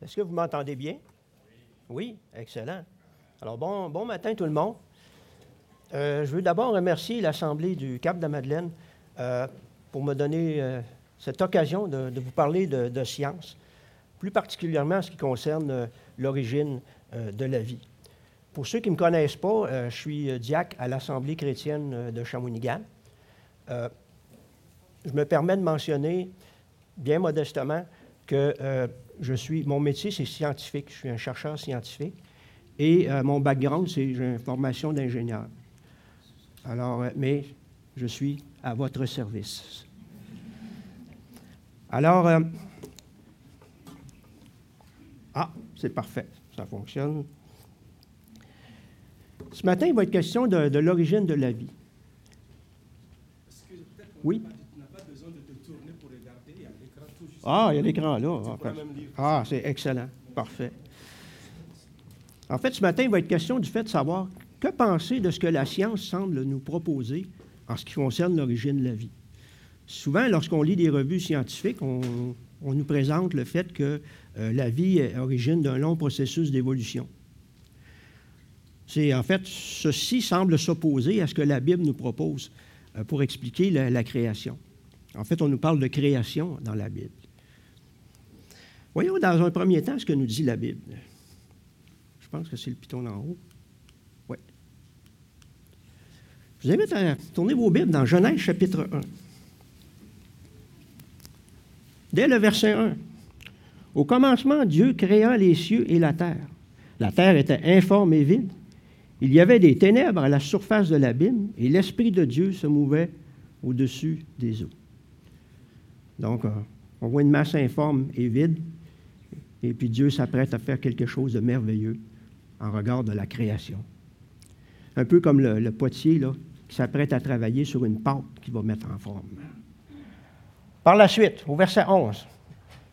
Est-ce que vous m'entendez bien? Oui, excellent. Alors, bon, bon matin tout le monde. Euh, je veux d'abord remercier l'Assemblée du Cap de Madeleine euh, pour me donner euh, cette occasion de, vous parler de, de, science, plus particulièrement en ce qui concerne l'origine de la vie. Pour ceux qui ne me connaissent pas, je suis diacre à l'Assemblée chrétienne de Shawinigan. je me permets de mentionner, bien modestement, que je suis, mon métier, c'est scientifique. Je suis un chercheur scientifique. Et euh, mon background, c'est j'ai une formation d'ingénieur. Alors, euh, mais je suis à votre service. Alors, euh, ah, c'est parfait, ça fonctionne. Ce matin, il va être question de, de l'origine de la vie. Oui. Ah, il y a l'écran là. Ah, c'est excellent. Parfait. En fait, ce matin, il va être question du fait de savoir que penser de ce que la science semble nous proposer en ce qui concerne l'origine de la vie. Souvent, lorsqu'on lit des revues scientifiques, on, nous présente le fait que euh, la vie est origine d'un long processus d'évolution. C'est en fait, ceci semble s'opposer à ce que la Bible nous propose euh, pour expliquer la création. En fait, on nous parle de création dans la Bible. Voyons dans un premier temps ce que nous dit la Bible. Je pense que c'est le piton en haut. Oui. Je vous invite à tourner vos Bibles dans Genèse chapitre 1. Dès le verset 1. Au commencement, Dieu créa les cieux et la terre. La terre était informe et vide. Il y avait des ténèbres à la surface de l'abîme et l'Esprit de Dieu se mouvait au-dessus des eaux. Donc, euh, on voit une masse informe et vide, et puis Dieu s'apprête à faire quelque chose de merveilleux en regard de la création. Un peu comme le, potier là, qui s'apprête à travailler sur une pâte qu'il va mettre en forme. Par la suite, au verset 11,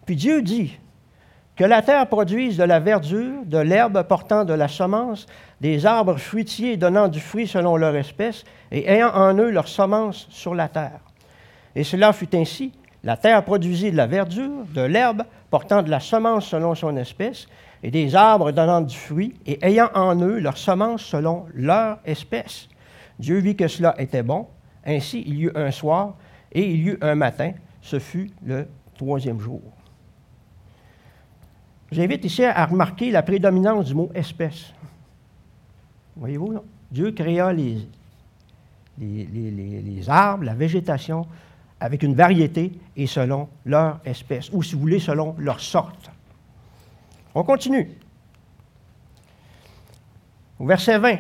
Puis Dieu dit, que la terre produise de la verdure, de l'herbe portant de la semence, des arbres fruitiers donnant du fruit selon leur espèce, et ayant en eux leur semence sur la terre. Et cela fut ainsi. La terre produisit de la verdure, de l'herbe portant de la semence selon son espèce, et des arbres donnant du fruit, et ayant en eux leur semence selon leur espèce. Dieu vit que cela était bon. Ainsi, il y eut un soir, et il y eut un matin. Ce fut le troisième jour. J'invite ici à remarquer la prédominance du mot espèce. Voyez-vous? Dieu créa les, les, arbres, la végétation, avec une variété et selon leur espèce, ou si vous voulez, selon leur sorte. On continue. Au verset 20,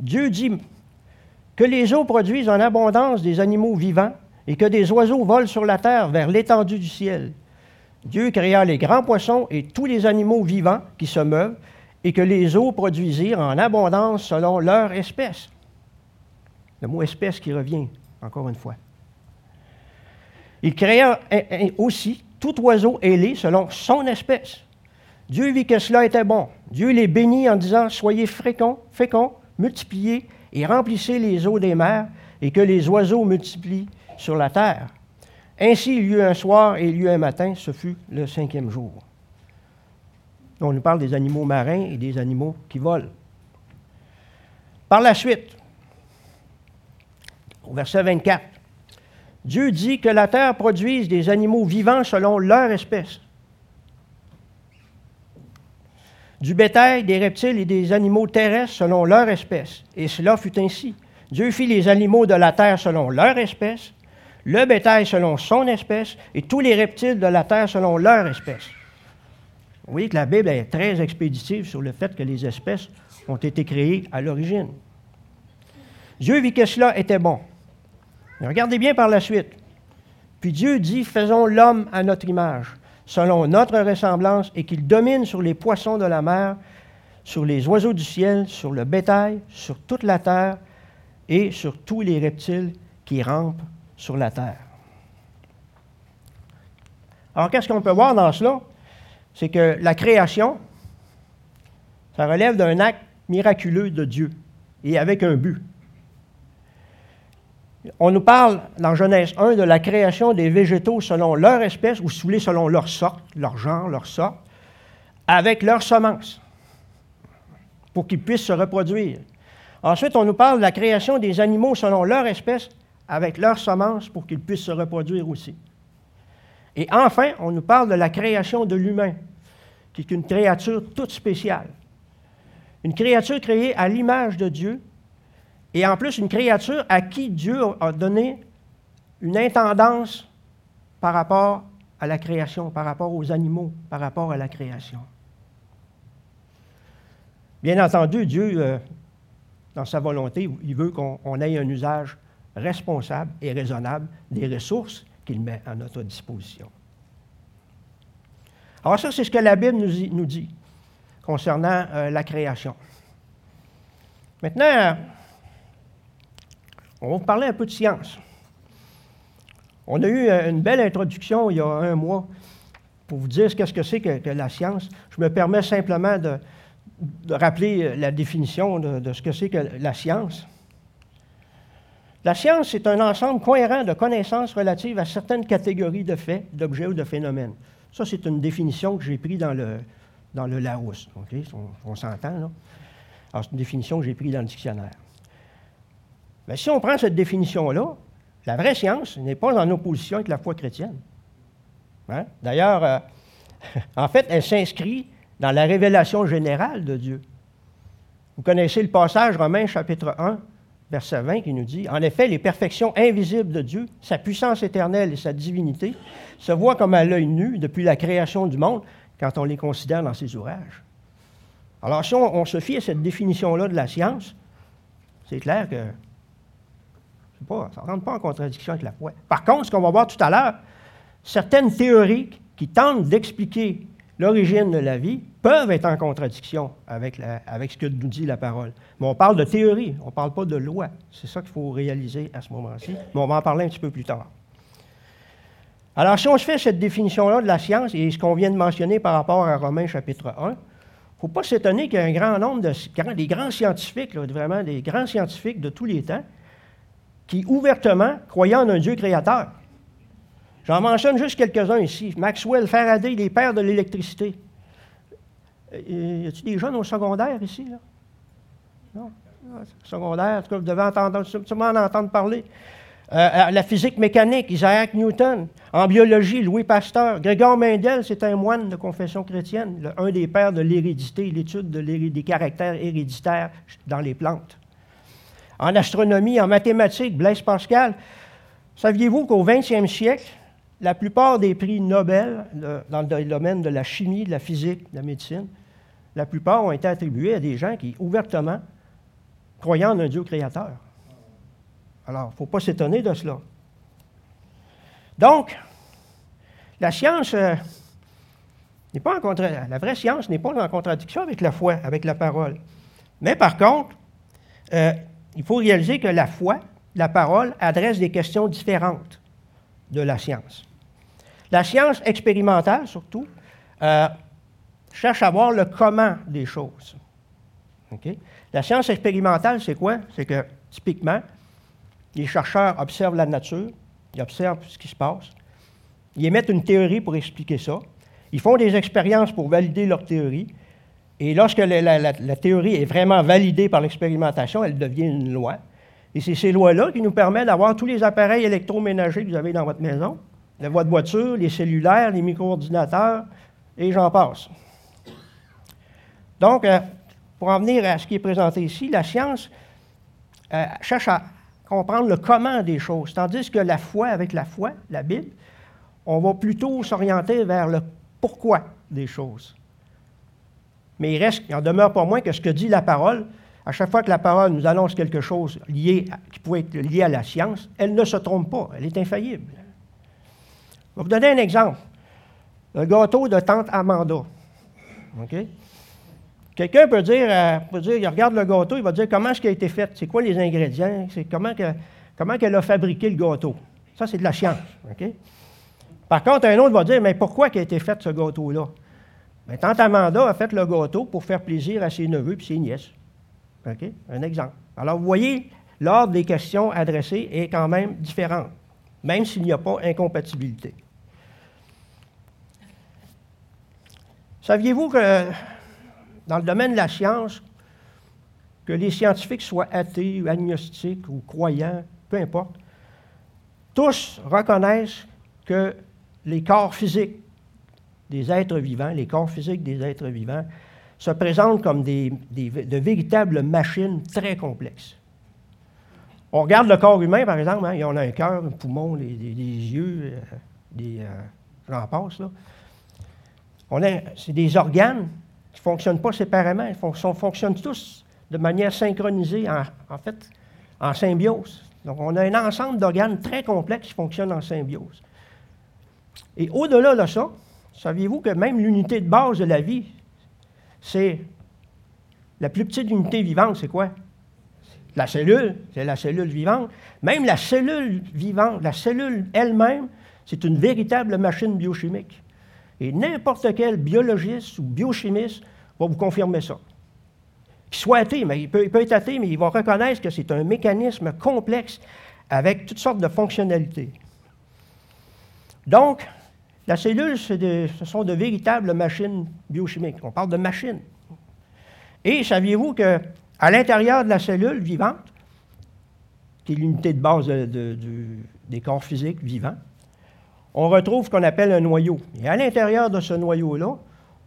Dieu dit que les eaux produisent en abondance des animaux vivants et que des oiseaux volent sur la terre vers l'étendue du ciel. Dieu créa les grands poissons et tous les animaux vivants qui se meuvent et que les eaux produisirent en abondance selon leur espèce. Le mot espèce qui revient, encore une fois. Il créa aussi tout oiseau ailé selon son espèce. Dieu vit que cela était bon. Dieu les bénit en disant Soyez féconds, féconds, multipliez et remplissez les eaux des mers, et que les oiseaux multiplient sur la terre. Ainsi, il y eut un soir et il y eut un matin, ce fut le cinquième jour. On nous parle des animaux marins et des animaux qui volent. Par la suite, au verset 24, Dieu dit que la terre produise des animaux vivants selon leur espèce. Du bétail, des reptiles et des animaux terrestres selon leur espèce. Et cela fut ainsi. Dieu fit les animaux de la terre selon leur espèce, le bétail selon son espèce et tous les reptiles de la terre selon leur espèce. Vous voyez que la Bible est très expéditive sur le fait que les espèces ont été créées à l'origine. Dieu vit que cela était bon. Mais regardez bien par la suite. Puis Dieu dit, faisons l'homme à notre image, selon notre ressemblance, et qu'il domine sur les poissons de la mer, sur les oiseaux du ciel, sur le bétail, sur toute la terre et sur tous les reptiles qui rampent sur la terre. Alors, qu'est-ce qu'on peut voir dans cela? C'est que la création, ça relève d'un acte miraculeux de Dieu et avec un but. On nous parle dans Genèse 1 de la création des végétaux selon leur espèce, ou si vous voulez, selon leur sorte, leur genre, leur sorte, avec leur semence, pour qu'ils puissent se reproduire. Ensuite, on nous parle de la création des animaux selon leur espèce, avec leur semence, pour qu'ils puissent se reproduire aussi. Et enfin, on nous parle de la création de l'humain, qui est une créature toute spéciale. Une créature créée à l'image de Dieu, et en plus une créature à qui Dieu a donné une intendance par rapport à la création, par rapport aux animaux, par rapport à la création. Bien entendu, Dieu, euh, dans sa volonté, il veut qu'on ait un usage responsable et raisonnable des ressources qu'il met à notre disposition. Alors ça, c'est ce que la Bible nous, dit concernant euh, la création. Maintenant, on va vous parler un peu de science. On a eu euh, une belle introduction il y a un mois pour vous dire ce que c'est que, la science. Je me permets simplement de, rappeler euh, la définition de ce que c'est que la science. La science, c'est un ensemble cohérent de connaissances relatives à certaines catégories de faits, d'objets ou de phénomènes. Ça, c'est une définition que j'ai prise dans le, dans Larousse. On, s'entend? Alors, c'est une définition que j'ai prise dans le dictionnaire. Mais si on prend cette définition-là, la vraie science n'est pas en opposition avec la foi chrétienne. Hein? D'ailleurs, euh, en fait, elle s'inscrit dans la révélation générale de Dieu. Vous connaissez le passage Romains chapitre 1, verset 20, qui nous dit En effet, les perfections invisibles de Dieu, sa puissance éternelle et sa divinité, se voient comme à l'œil nu depuis la création du monde quand on les considère dans ses ouvrages. Alors, si on, se fie à cette définition-là de la science, c'est clair que ça ne rentre pas en contradiction avec la foi. Par contre, ce qu'on va voir tout à l'heure, certaines théories qui tentent d'expliquer l'origine de la vie peuvent être en contradiction avec, avec, ce que nous dit la parole. Mais on parle de théorie, on ne parle pas de loi. C'est ça qu'il faut réaliser à ce moment-ci. Mais on va en parler un petit peu plus tard. Alors, si on se fait cette définition-là de la science et ce qu'on vient de mentionner par rapport à Romains chapitre 1, il ne faut pas s'étonner qu'il y ait un grand nombre de des grands scientifiques, vraiment des grands scientifiques de tous les temps, qui ouvertement croyaient en un Dieu créateur. J'en mentionne juste quelques-uns ici. Maxwell, Faraday, les pères de l'électricité. Euh, y a-t-il des jeunes au secondaire ici? Là? Non? Ah, secondaire, en tout cas, vous devez entendre, sûrement en entendre parler. Euh, la physique mécanique, Isaac Newton. En biologie, Louis Pasteur. Grégoire Mendel, c'est un moine de confession chrétienne, un des pères de l'hérédité, l'étude des caractères héréditaires dans les plantes. En astronomie, en mathématiques, Blaise Pascal. Saviez-vous qu'au 20e siècle, la plupart des prix Nobel dans le domaine de la chimie, de la physique, de la médecine, la plupart ont été attribués à des gens qui, ouvertement, croyaient en un Dieu créateur? Alors, il ne faut pas s'étonner de cela. Donc, la science euh, n'est pas en la vraie science n'est pas en contradiction avec la foi, avec la parole. Mais par contre, euh, il faut réaliser que la foi, la parole, adresse des questions différentes de la science. La science expérimentale, surtout, euh, cherche à voir le comment des choses. La science expérimentale, c'est quoi? C'est que, typiquement, les chercheurs observent la nature, ils observent ce qui se passe, ils émettent une théorie pour expliquer ça, ils font des expériences pour valider leur théorie, et lorsque la théorie est vraiment validée par l'expérimentation, elle devient une loi. Et c'est ces lois-là qui nous permettent d'avoir tous les appareils électroménagers que vous avez dans votre maison, votre voiture, les cellulaires, les micro-ordinateurs, et j'en passe. Donc, euh, pour en venir à ce qui est présenté ici, la science euh, cherche à comprendre le comment des choses, tandis que la foi, avec la foi, la Bible, on va plutôt s'orienter vers le pourquoi des choses. Mais il reste, il en demeure pas moins que ce que dit la parole, à chaque fois que la parole nous annonce quelque chose lié qui pourrait être lié à la science, elle ne se trompe pas, elle est infaillible. Je vais vous donner un exemple. Le gâteau de tante Amanda. Quelqu'un peut dire, euh, peut dire, il regarde le gâteau, il va dire comment est-ce qu'il a été fait, c'est quoi les ingrédients, comment, que, comment elle a fabriqué le gâteau? Ça, c'est de la science. Par contre, un autre va dire, mais pourquoi a été fait ce gâteau-là? Bien, tante Amanda a fait le gâteau pour faire plaisir à ses neveux et ses nièces. Un exemple. Alors, vous voyez l'ordre des questions adressées est quand même différent, même s'il n'y a pas incompatibilité. Saviez-vous que dans le domaine de la science, que les scientifiques soient athées ou agnostiques ou croyants, peu importe, tous reconnaissent que les corps physiques des êtres vivants, les corps physiques des êtres vivants, se présentent comme des, de véritables machines très complexes. On regarde le corps humain, par exemple, hein, on a un cœur, un poumon, des, yeux, euh, des, euh, passe, là. C'est des organes qui ne fonctionnent pas séparément, ils fonctionnent tous de manière synchronisée, en, en, fait, en symbiose. Donc, on a un ensemble d'organes très complexes qui fonctionnent en symbiose. Et au-delà de ça, saviez-vous que même l'unité de base de la vie, c'est la plus petite unité vivante, c'est quoi? La cellule, c'est la cellule vivante. Même la cellule vivante, la cellule elle-même, c'est une véritable machine biochimique. Et n'importe quel biologiste ou biochimiste va vous confirmer ça. Qu'il soit athée, mais il peut, il peut être athée, mais il va reconnaître que c'est un mécanisme complexe avec toutes sortes de fonctionnalités. Donc, la cellule, ce sont de véritables machines biochimiques. On parle de machines. Et saviez-vous qu'à l'intérieur de la cellule vivante, qui est l'unité de base des corps physiques vivants, on retrouve ce qu'on appelle un noyau. Et à l'intérieur de ce noyau-là,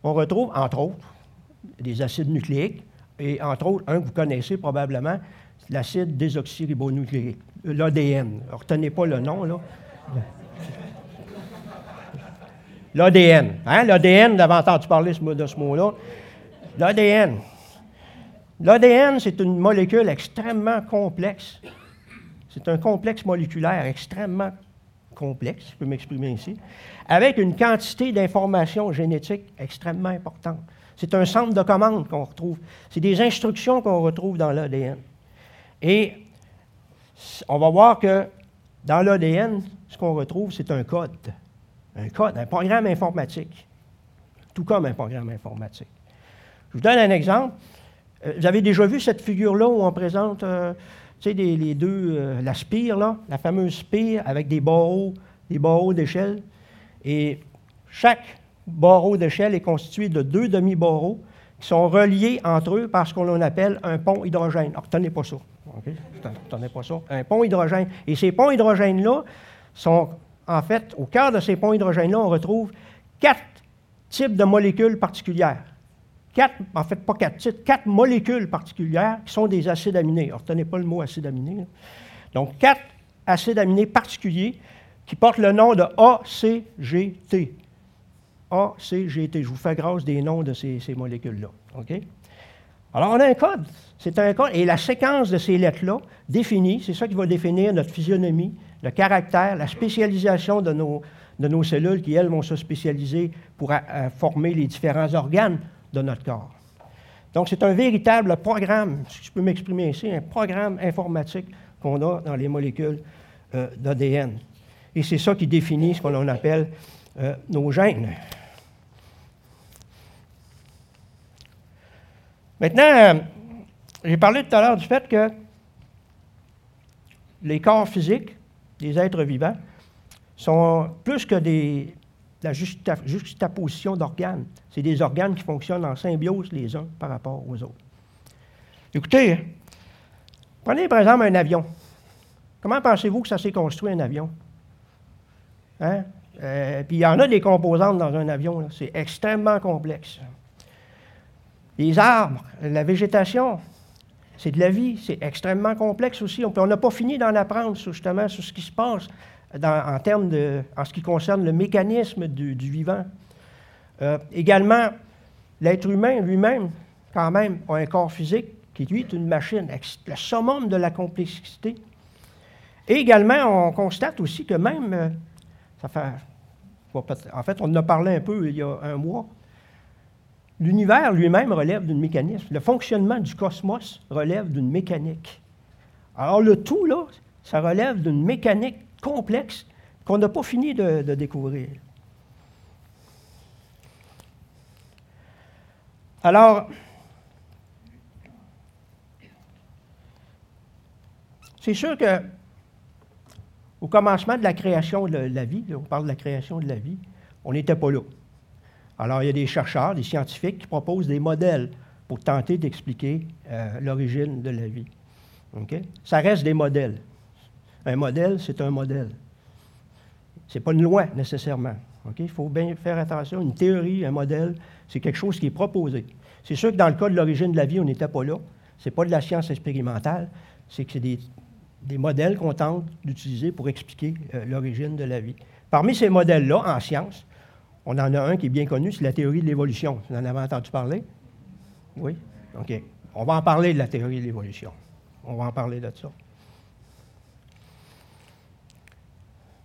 on retrouve, entre autres, des acides nucléiques, et entre autres, un que vous connaissez probablement, l'acide désoxyribonucléique, l'ADN. Retenez pas le nom, là. L'ADN. Hein? L'ADN, vous avez entendu parler de ce mot-là? L'ADN. L'ADN, c'est une molécule extrêmement complexe. C'est un complexe moléculaire extrêmement complexe, je peux m'exprimer ici, avec une quantité d'informations génétiques extrêmement importante. C'est un centre de commande qu'on retrouve. C'est des instructions qu'on retrouve dans l'ADN. Et on va voir que dans l'ADN, ce qu'on retrouve, c'est un code un code, un programme informatique, tout comme un programme informatique. Je vous donne un exemple. Euh, vous avez déjà vu cette figure-là où on présente, euh, tu sais, les, deux, euh, la spire, là, la fameuse spire avec des barreaux, des barreaux d'échelle. Et chaque barreau d'échelle est constitué de deux demi-barreaux qui sont reliés entre eux par ce qu'on appelle un pont hydrogène. Alors, tenez pas ça. OK? Tenez pas ça. Un pont hydrogène. Et ces ponts hydrogènes-là sont en fait, au cœur de ces ponts hydrogènes-là, on retrouve quatre types de molécules particulières. Quatre, en fait, pas quatre types, quatre molécules particulières qui sont des acides aminés. Retenez pas le mot acide aminé. Donc, quatre acides aminés particuliers qui portent le nom de ACGT. ACGT. Je vous fais grâce des noms de ces, molécules-là. OK? Alors, on a un code. C'est un code. Et la séquence de ces lettres-là définit, c'est ça qui va définir notre physionomie, le caractère, la spécialisation de nos, de nos cellules qui, elles, vont se spécialiser pour former les différents organes de notre corps. Donc, c'est un véritable programme, si je peux m'exprimer ici, un programme informatique qu'on a dans les molécules euh, d'ADN. Et c'est ça qui définit ce qu'on appelle euh, nos gènes. Maintenant, euh, j'ai parlé tout à l'heure du fait que les corps physiques des êtres vivants, sont plus que des, la juxtaposition d'organes. C'est des organes qui fonctionnent en symbiose les uns par rapport aux autres. Écoutez, prenez par exemple un avion. Comment pensez-vous que ça s'est construit un avion? Hein? Euh, puis il y en a des composantes dans un avion, c'est extrêmement complexe. Les arbres, la végétation, c'est de la vie, c'est extrêmement complexe aussi. On n'a pas fini d'en apprendre justement sur ce qui se passe en termes de, en ce qui concerne le mécanisme du, vivant. Euh, également, l'être humain lui-même, quand même, a un corps physique qui, lui, est une machine, le summum de la complexité. Et également, on constate aussi que même, euh, ça fait, en fait, on en a parlé un peu il y a un mois, L'univers lui-même relève d'un mécanisme. Le fonctionnement du cosmos relève d'une mécanique. Alors le tout, là, ça relève d'une mécanique complexe qu'on n'a pas fini de, découvrir. Alors, c'est sûr que au commencement de la création de la vie, on parle de la création de la vie, on n'était pas là. Alors, il y a des chercheurs, des scientifiques qui proposent des modèles pour tenter d'expliquer euh, l'origine de la vie. Ça reste des modèles. Un modèle, c'est un modèle. Ce n'est pas une loi nécessairement. Il faut bien faire attention. Une théorie, un modèle, c'est quelque chose qui est proposé. C'est sûr que dans le cas de l'origine de la vie, on n'était pas là. Ce n'est pas de la science expérimentale, c'est que c'est des, modèles qu'on tente d'utiliser pour expliquer euh, l'origine de la vie. Parmi ces modèles-là, en science, on en a un qui est bien connu, c'est la théorie de l'évolution. Vous en avez entendu parler? Oui? OK. On va en parler de la théorie de l'évolution. On va en parler de ça.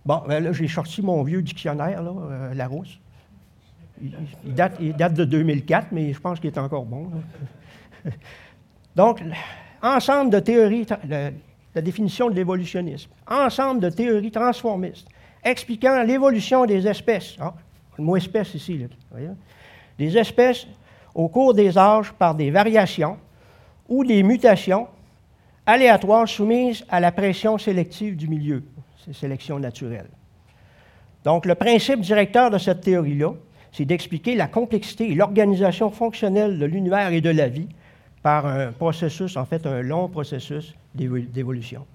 Bon, ben là, j'ai sorti mon vieux dictionnaire, là, euh, Larousse. Il, date, de 2004, mais je pense qu'il est encore bon. Donc, ensemble de théories, la, définition de l'évolutionnisme, ensemble de théories transformistes expliquant l'évolution des espèces. Ah, le mot espèce ici? Des espèces au cours des âges par des variations ou des mutations aléatoires soumises à la pression sélective du milieu c'est sélection naturelle. Donc, le principe directeur de cette théorie-là, c'est d'expliquer la complexité et l'organisation fonctionnelle de l'univers et de la vie par un processus, en fait, un long processus d'évolution.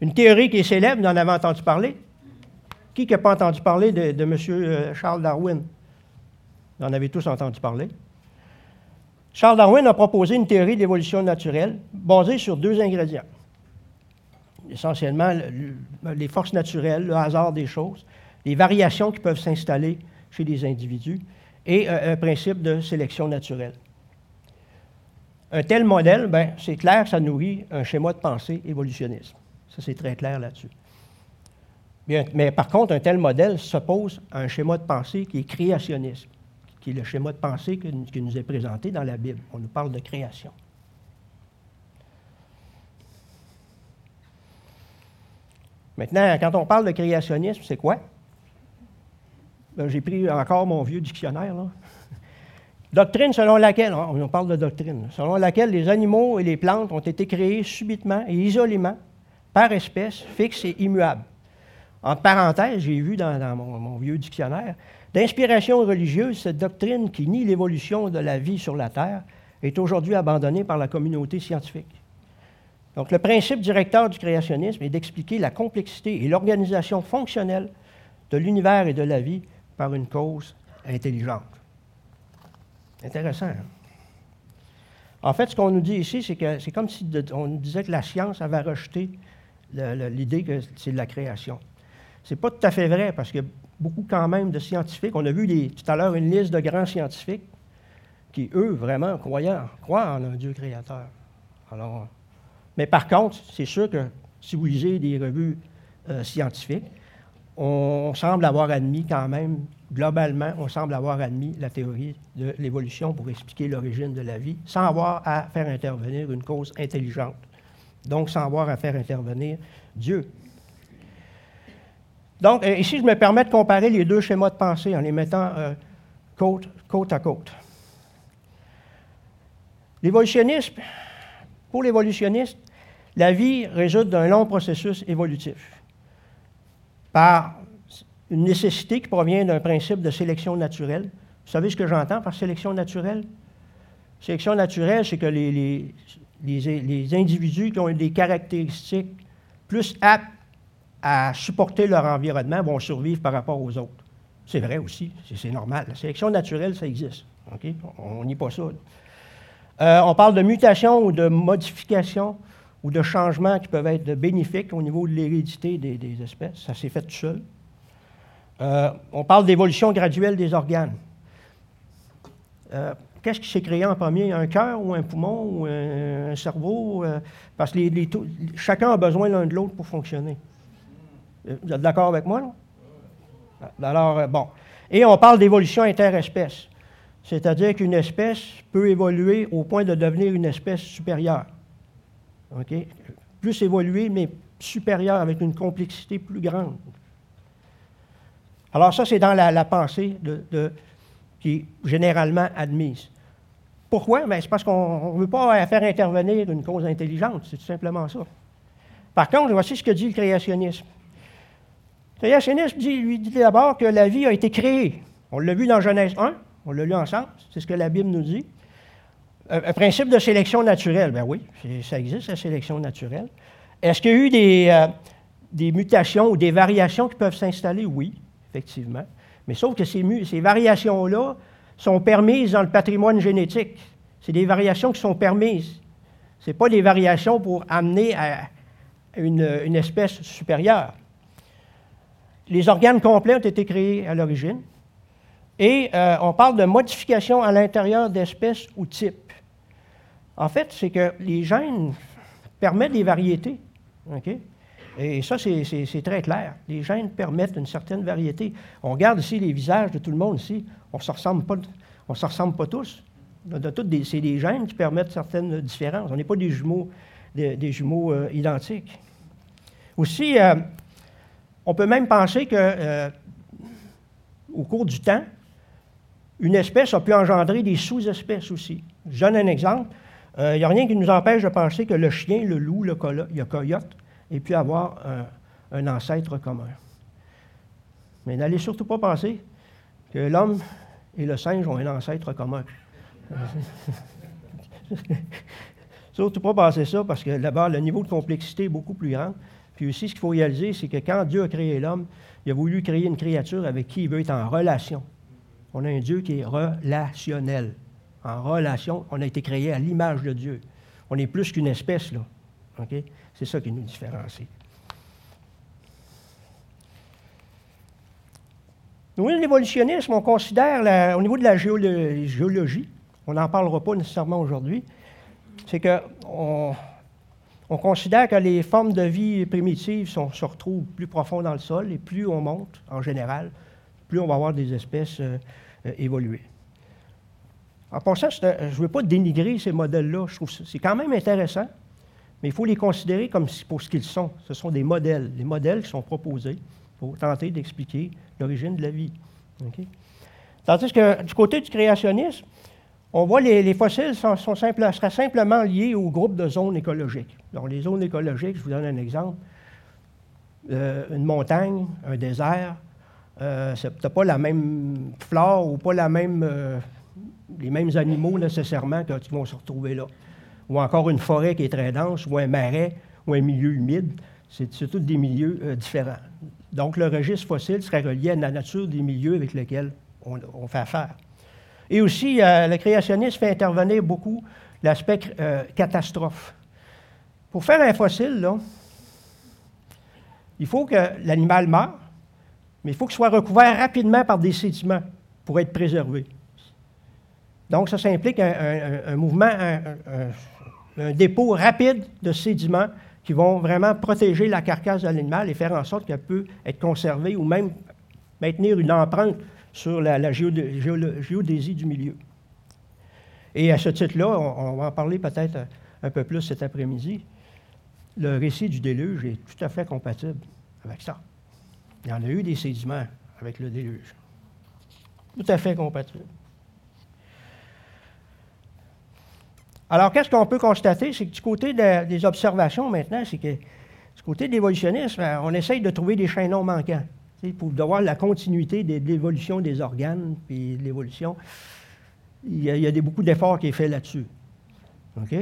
Une théorie qui est célèbre, vous en avez entendu parler? Qui n'a pas entendu parler de, M. Euh, Charles Darwin? Vous en avez tous entendu parler. Charles Darwin a proposé une théorie d'évolution naturelle basée sur deux ingrédients. Essentiellement, les forces naturelles, le hasard des choses, les variations qui peuvent s'installer chez les individus et euh, un principe de sélection naturelle. Un tel modèle, ben, c'est clair ça nourrit un schéma de pensée évolutionniste. Ça, c'est très clair là-dessus. mais par contre, un tel modèle s'oppose à un schéma de pensée qui est créationniste qui est le schéma de pensée qui nous est présenté dans la Bible. On nous parle de création. Maintenant, quand on parle de créationnisme, c'est quoi? Ben, j'ai pris encore mon vieux dictionnaire. Doctrine selon laquelle, on parle de doctrine, selon laquelle les animaux et les plantes ont été créés subitement et isolément par espèce, fixe et immuable. En parenthèse, j'ai vu dans, mon, vieux dictionnaire, d'inspiration religieuse, cette doctrine qui nie l'évolution de la vie sur la Terre est aujourd'hui abandonnée par la communauté scientifique. Donc, le principe directeur du créationnisme est d'expliquer la complexité et l'organisation fonctionnelle de l'univers et de la vie par une cause intelligente. Intéressant. Hein? En fait, ce qu'on nous dit ici, c'est que c'est comme si on nous disait que la science avait rejeté l'idée que c'est de la création. Ce n'est pas tout à fait vrai parce a beaucoup quand même de scientifiques. On a vu tout à l'heure une liste de grands scientifiques qui, eux, vraiment croient, croient en un Dieu créateur. Alors, mais par contre, c'est sûr que si vous lisez des revues euh, scientifiques, on, semble avoir admis quand même, globalement, on semble avoir admis la théorie de l'évolution pour expliquer l'origine de la vie, sans avoir à faire intervenir une cause intelligente. Donc, sans avoir à faire intervenir Dieu. Donc, ici, je me permets de comparer les deux schémas de pensée en les mettant euh, côte, à côte. L'évolutionnisme, pour l'évolutionniste, la vie résulte d'un long processus évolutif par une nécessité qui provient d'un principe de sélection naturelle. Vous savez ce que j'entends par sélection naturelle? Sélection naturelle, c'est que les, les, individus qui ont des caractéristiques plus aptes à supporter leur environnement vont survivre par rapport aux autres. C'est vrai aussi, c'est normal. La sélection naturelle, ça existe. On n'y pas. Euh, on parle de mutation ou de modification ou de changements qui peuvent être bénéfiques au niveau de l'hérédité des, espèces. Ça s'est fait tout seul. Euh, on parle d'évolution graduelle des organes. Euh, qu'est-ce qui s'est créé en premier, un cœur ou un poumon ou un, cerveau? parce que chacun a besoin l'un de l'autre pour fonctionner. Vous êtes d'accord avec moi, non? Alors, euh, bon. Et on parle d'évolution interespèce. C'est-à-dire qu'une espèce peut évoluer au point de devenir une espèce supérieure. OK? Plus évoluer, mais supérieure avec une complexité plus grande. Alors, ça, c'est dans la, pensée qui est généralement admise. Pourquoi? Ben, c'est parce qu'on ne veut pas faire intervenir une cause intelligente, c'est tout simplement ça. Par contre, voici ce que dit le créationnisme. Le créationnisme dit, lui dit d'abord que la vie a été créée. On l'a vu dans Genèse 1, on l'a lu ensemble, c'est ce que la Bible nous dit. Un, principe de sélection naturelle, ben oui, ça existe, la sélection naturelle. Est-ce qu'il y a eu des, euh, des mutations ou des variations qui peuvent s'installer? Oui, effectivement. Mais sauf que ces, variations-là sont permises dans le patrimoine génétique. C'est des variations qui sont permises. Ce pas des variations pour amener à une, espèce supérieure. Les organes complets ont été créés à l'origine. Et euh, on parle de modification à l'intérieur d'espèces ou types. En fait, c'est que les gènes permettent des variétés. Et ça, c'est très clair. Les gènes permettent une certaine variété. On regarde ici les visages de tout le monde ici. On ne se ressemble pas, ressemble pas tous. C'est des gènes qui permettent certaines différences. On n'est pas des jumeaux, des, jumeaux euh, identiques. Aussi, euh, on peut même penser que au cours du temps, une espèce a pu engendrer des sous-espèces aussi. Je donne un exemple. Il euh, n'y a rien qui nous empêche de penser que le chien, le loup, le, coyote ait pu avoir un, ancêtre commun. Mais n'allez surtout pas penser que l'homme et le singe ont un ancêtre commun. surtout pas penser ça parce que d'abord, le niveau de complexité est beaucoup plus grand. Puis aussi, ce qu'il faut réaliser, c'est que quand Dieu a créé l'homme, il a voulu créer une créature avec qui il veut être en relation. On a un Dieu qui est relationnel. En relation, on a été créé à l'image de Dieu. On est plus qu'une espèce, là. C'est ça qui nous différencie. De l'évolutionnisme, on considère, au niveau de la géologie, on n'en parlera pas nécessairement aujourd'hui, c'est qu'on on considère que les formes de vie primitives se retrouvent plus profond dans le sol et plus on monte, en général, plus on va avoir des espèces euh, euh, évoluer. En passant, je ne veux pas dénigrer ces modèles-là. Je trouve c'est quand même intéressant, mais il faut les considérer comme pour ce qu'ils sont. Ce sont des modèles, des modèles qui sont proposés pour tenter d'expliquer l'origine de la vie. Tandis que du côté du créationnisme, on voit les, les fossiles sont, seraient simplement liés au groupe de zones écologiques. Donc, les zones écologiques, je vous donne un exemple. Euh, une montagne, un désert, euh, tu pas la même flore ou pas euh, les mêmes animaux nécessairement qui vont se retrouver là. Ou encore une forêt qui est très dense, ou un marais, ou un milieu humide. C'est, tous des milieux euh, différents. Donc, le registre fossile serait relié à la nature des milieux avec lesquels on, fait affaire. Et aussi, le créationnisme fait intervenir beaucoup l'aspect catastrophe. Pour faire un fossile, là, il faut que l'animal meure, mais il faut qu'il soit recouvert rapidement par des sédiments pour être préservé. Donc, ça, ça implique un, mouvement, un, dépôt rapide de sédiments qui vont vraiment protéger la carcasse de l'animal et faire en sorte qu'elle peut être conservée ou même maintenir une empreinte sur la, géodésie du milieu. Et à ce titre-là, on, va en parler peut-être un peu plus cet après-midi. Le récit du déluge est tout à fait compatible avec ça. Il y en a eu des sédiments avec le déluge. Tout à fait compatible. Alors, qu'est-ce qu'on peut constater? C'est que du côté des observations maintenant, c'est que du côté de l'évolutionnisme, ben, on essaye de trouver des chaînons manquants. Pour avoir la continuité de, l'évolution des organes, puis de l'évolution, il y, a, beaucoup d'efforts qui sont faits là-dessus. OK?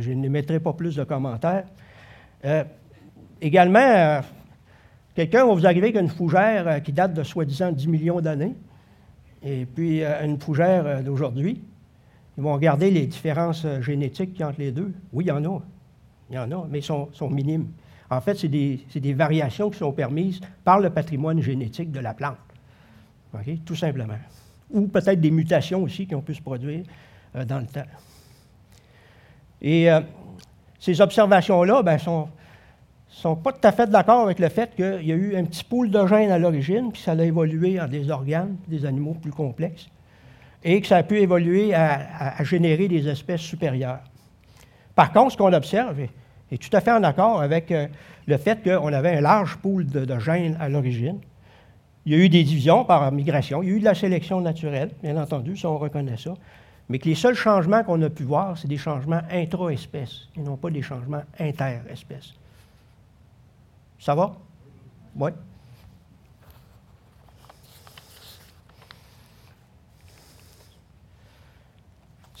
Je, ne mettrai pas plus de commentaires. Euh, également, euh, Quelqu'un va vous arriver avec une fougère euh, qui date de soi-disant 10 millions d'années, et puis euh, une fougère euh, d'aujourd'hui. Ils vont regarder les différences génétiques y a entre les deux. Oui, il y en a. Il y en a, mais elles sont, minimes. En fait, c'est des, variations qui sont permises par le patrimoine génétique de la plante. Tout simplement. Ou peut-être des mutations aussi qui ont pu se produire dans le temps. Et ces observations-là ben, sont, sont pas tout à fait d'accord avec le fait qu'il y a eu un petit pool de gènes à l'origine, puis ça a évolué en des organes, des animaux plus complexes, et que ça a pu évoluer à, générer des espèces supérieures. Par contre, ce qu'on observe est, tout à fait en accord avec euh, le fait qu'on avait un large pool de, gènes à l'origine. Il y a eu des divisions par migration, il y a eu de la sélection naturelle, bien entendu, ça on reconnaît ça. mais que les seuls changements qu'on a pu voir, c'est des changements intra-espèces et non pas des changements inter-espèces. Ça va? Oui.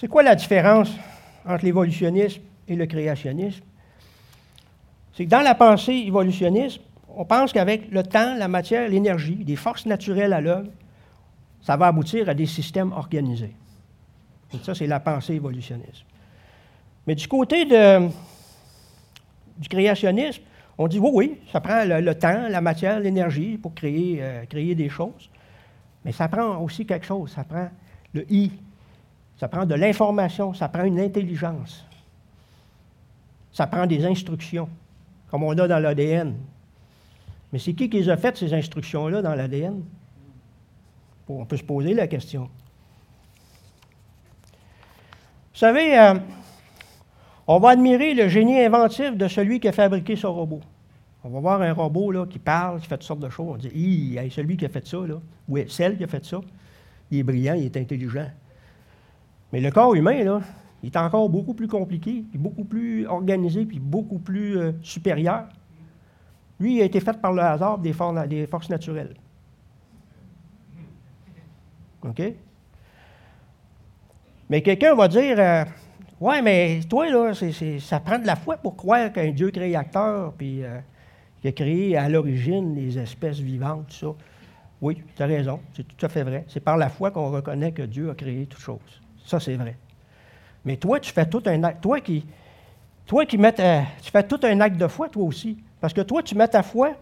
C'est quoi la différence entre l'évolutionnisme et le créationnisme? C'est que dans la pensée évolutionniste, on pense qu'avec le temps, la matière, l'énergie, des forces naturelles à l'œuvre, ça va aboutir à des systèmes organisés. Et ça, c'est la pensée évolutionniste. Mais du côté du créationnisme, on dit oui, oui, ça prend le, temps, la matière, l'énergie pour créer, euh, créer des choses. Mais ça prend aussi quelque chose, ça prend le I, ça prend de l'information, ça prend une intelligence, ça prend des instructions, comme on a dans l'ADN. Mais c'est qui qui les a faites, ces instructions-là, dans l'ADN? On peut se poser la question. Vous savez, euh, on va admirer le génie inventif de celui qui a fabriqué ce robot. On va voir un robot là, qui parle, qui fait toutes sortes de choses. On dit, il celui qui a fait ça, là, ou celle qui a fait ça, il est brillant, il est intelligent. Mais le corps humain, là, il est encore beaucoup plus compliqué, puis beaucoup plus organisé, puis beaucoup plus euh, supérieur. Lui, il a été fait par le hasard des, forces naturelles. OK? Mais quelqu'un va dire euh, Ouais, mais toi, là, ça prend de la foi pour croire qu'un Dieu créateur, puis euh, qui a créé à l'origine les espèces vivantes, tout ça. Oui, tu as raison, c'est tout à fait vrai. C'est par la foi qu'on reconnaît que Dieu a créé toutes choses. Ça, c'est vrai. Mais toi, tu fais tout un acte. Toi qui, toi qui mets, tu fais tout un acte de foi, toi aussi. Parce que toi, tu mets ta foi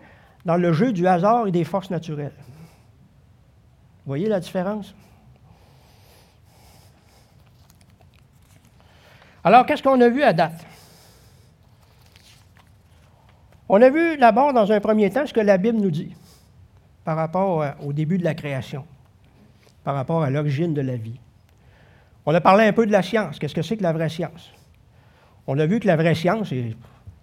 dans le jeu du hasard et des forces naturelles. Vous voyez la différence? Alors, qu'est-ce qu'on a vu à date? On a vu d'abord, dans un premier temps, ce que la Bible nous dit par rapport au début de la création, par rapport à l'origine de la vie. On a parlé un peu de la science. Qu'est-ce que c'est que la vraie science? On a vu que la vraie science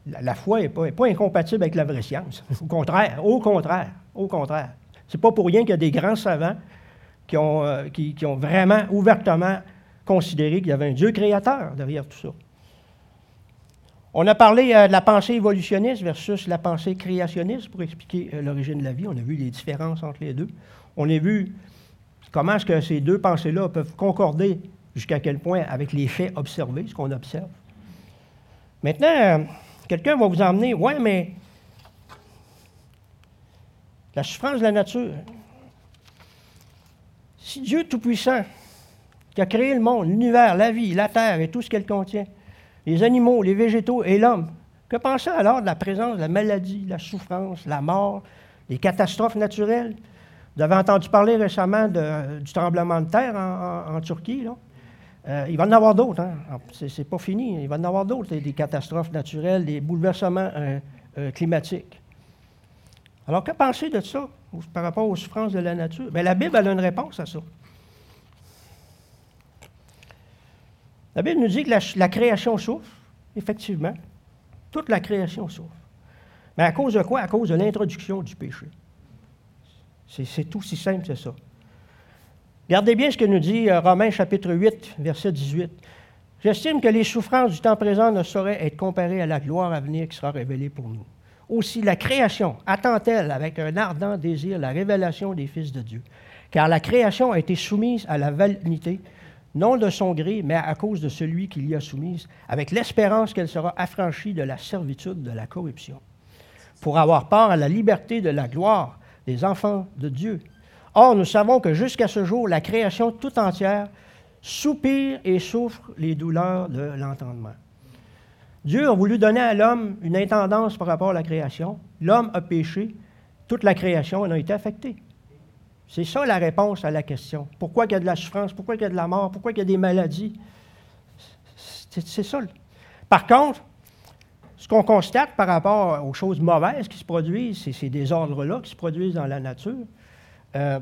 la, foi n'est pas, incompatible avec la vraie science. Au contraire, au contraire, au contraire. C'est pas pour rien qu'il y a des grands savants qui ont, euh, vraiment ouvertement considéré qu'il y avait un Dieu créateur derrière tout ça. On a parlé euh, de la pensée évolutionniste versus la pensée créationniste pour expliquer euh, l'origine de la vie. On a vu les différences entre les deux. On a vu comment est-ce que ces deux pensées-là peuvent concorder jusqu'à quel point avec les faits observés, ce qu'on observe. Maintenant, Quelqu'un va vous emmener, ouais, mais la souffrance de la nature. Si Dieu Tout-Puissant, qui a créé le monde, l'univers, la vie, la terre et tout ce qu'elle contient, les animaux, les végétaux et l'homme, que pensez alors de la présence de la maladie, la souffrance, la mort, les catastrophes naturelles? Vous avez entendu parler récemment du tremblement de terre en Turquie, là? Euh, il va en avoir d'autres. Hein? C'est pas fini. Il va en avoir d'autres, des catastrophes naturelles, des bouleversements euh, euh, climatiques. Alors, que penser de ça par rapport aux souffrances de la nature? Bien, la Bible a une réponse à ça. La Bible nous dit que la, création souffre, effectivement. Toute la création souffre. Mais à cause de quoi? À cause de l'introduction du péché. C'est tout si simple, c'est ça. Regardez bien ce que nous dit euh, Romains chapitre 8, verset 18. J'estime que les souffrances du temps présent ne sauraient être comparées à la gloire à venir qui sera révélée pour nous. Aussi, la création attend-elle avec un ardent désir la révélation des fils de Dieu. Car la création a été soumise à la vanité, non de son gré, mais à cause de celui qui l'y a soumise, avec l'espérance qu'elle sera affranchie de la servitude de la corruption, pour avoir part à la liberté de la gloire des enfants de Dieu. Or, nous savons que jusqu'à ce jour, la création tout entière soupire et souffre les douleurs de l'entendement. Dieu a voulu donner à l'homme une intendance par rapport à la création. L'homme a péché, toute la création en a été affectée. C'est ça la réponse à la question. Pourquoi il y a de la souffrance? Pourquoi il y a de la mort? Pourquoi il y a des maladies? C'est ça. Par contre, ce qu'on constate par rapport aux choses mauvaises qui se produisent, c'est ces désordres-là qui se produisent dans la nature, euh,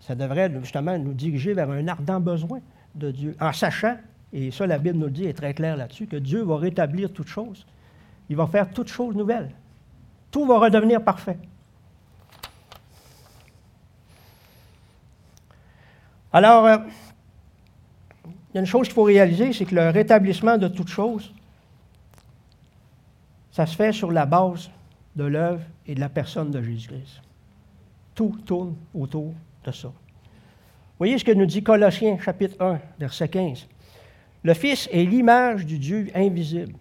ça devrait justement nous diriger vers un ardent besoin de Dieu, en sachant, et ça la Bible nous le dit, est très clair là-dessus, que Dieu va rétablir toutes choses. Il va faire toutes choses nouvelles. Tout va redevenir parfait. Alors, euh, il y a une chose qu'il faut réaliser, c'est que le rétablissement de toutes choses, ça se fait sur la base de l'œuvre et de la personne de Jésus-Christ. Tout tourne autour de ça. Voyez ce que nous dit Colossiens chapitre 1, verset 15. Le Fils est l'image du Dieu invisible,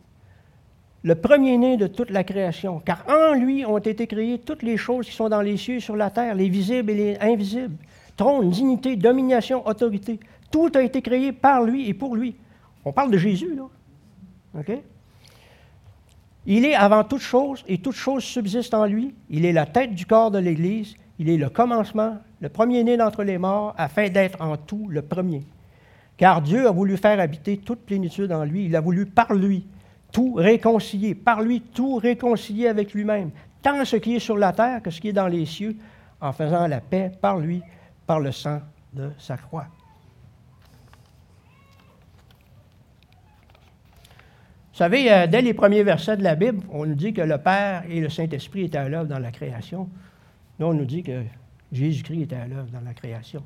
le premier-né de toute la création, car en lui ont été créées toutes les choses qui sont dans les cieux et sur la terre, les visibles et les invisibles, trône, dignité, domination, autorité. Tout a été créé par lui et pour lui. On parle de Jésus, là. OK? Il est avant toute chose et toute chose subsiste en lui. Il est la tête du corps de l'Église. Il est le commencement, le premier-né d'entre les morts, afin d'être en tout le premier. Car Dieu a voulu faire habiter toute plénitude en lui. Il a voulu par lui tout réconcilier, par lui tout réconcilier avec lui-même, tant ce qui est sur la terre que ce qui est dans les cieux, en faisant la paix par lui, par le sang de sa croix. Vous savez, euh, dès les premiers versets de la Bible, on nous dit que le Père et le Saint-Esprit étaient à l'œuvre dans la création. Nous, on nous dit que Jésus-Christ était à l'œuvre dans la création.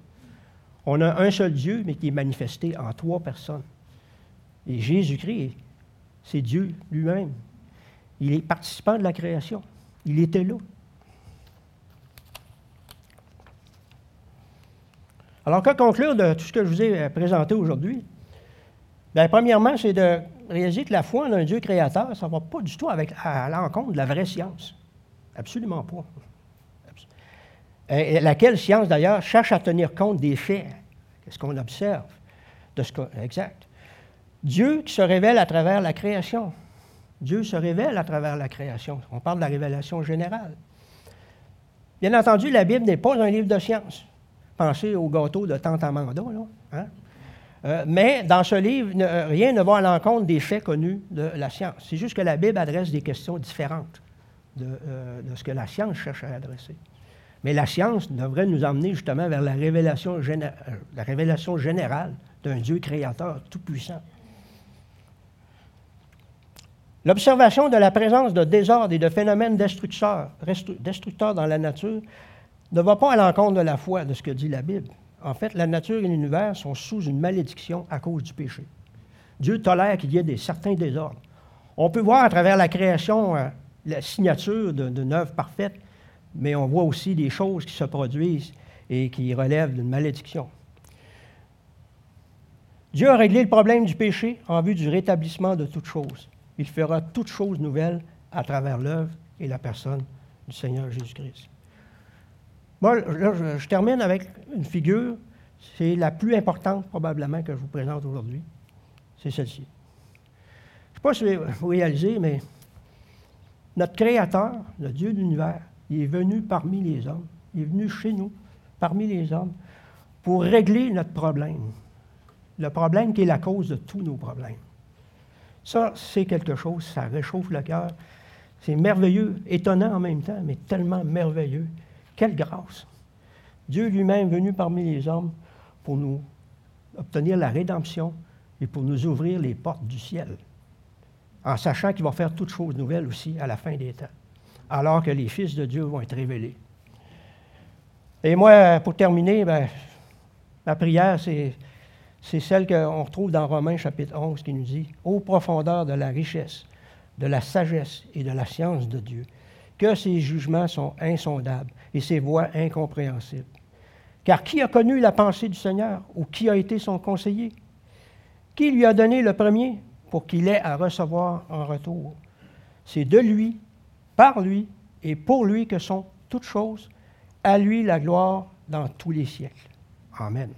On a un seul Dieu, mais qui est manifesté en trois personnes. Et Jésus-Christ, c'est Dieu lui-même. Il est participant de la création. Il était là. Alors, que conclure de tout ce que je vous ai présenté aujourd'hui? Bien, premièrement, c'est de réaliser que la foi en un Dieu créateur, ça ne va pas du tout avec, à l'encontre de la vraie science. Absolument pas. Et laquelle science, d'ailleurs, cherche à tenir compte des faits, ce qu'on observe, de exact. Dieu qui se révèle à travers la création. Dieu se révèle à travers la création. On parle de la révélation générale. Bien entendu, la Bible n'est pas un livre de science. Pensez au gâteau de Tante Amanda, là. Hein? Euh, mais dans ce livre, rien ne va à l'encontre des faits connus de la science. C'est juste que la Bible adresse des questions différentes de, euh, ce que la science cherche à adresser. Mais la science devrait nous emmener justement vers la révélation, euh, la révélation générale d'un Dieu créateur tout-puissant. L'observation de la présence de désordres et de phénomènes destructeurs, destructeurs dans la nature ne va pas à l'encontre de la foi de ce que dit la Bible. En fait, la nature et l'univers sont sous une malédiction à cause du péché. Dieu tolère qu'il y ait des, certains désordres. On peut voir à travers la création euh, la signature d'une œuvre parfaite, mais on voit aussi des choses qui se produisent et qui relèvent d'une malédiction. Dieu a réglé le problème du péché en vue du rétablissement de toutes choses. Il fera toutes choses nouvelles à travers l'œuvre et la personne du Seigneur Jésus-Christ. Moi, je, termine avec une figure, c'est la plus importante probablement que je vous présente aujourd'hui. C'est celle-ci. Je ne sais pas si vous réalisez, mais notre Créateur, le Dieu de l'univers, il est venu parmi les hommes. Il est venu chez nous, parmi les hommes, pour régler notre problème. Le problème qui est la cause de tous nos problèmes. Ça, c'est quelque chose, ça réchauffe le cœur. C'est merveilleux, étonnant en même temps, mais tellement merveilleux. Quelle grâce! Dieu lui-même venu parmi les hommes pour nous obtenir la rédemption et pour nous ouvrir les portes du ciel, en sachant qu'il va faire toutes choses nouvelles aussi à la fin des temps, alors que les fils de Dieu vont être révélés. Et moi, pour terminer, ben, ma prière, c'est, celle qu'on retrouve dans Romains chapitre 11 qui nous dit Ô profondeur de la richesse, de la sagesse et de la science de Dieu, que ses jugements sont insondables et ses voies incompréhensibles. Car qui a connu la pensée du Seigneur ou qui a été son conseiller? Qui lui a donné le premier pour qu'il ait à recevoir en retour? C'est de lui, par lui et pour lui que sont toutes choses. À lui la gloire dans tous les siècles. Amen.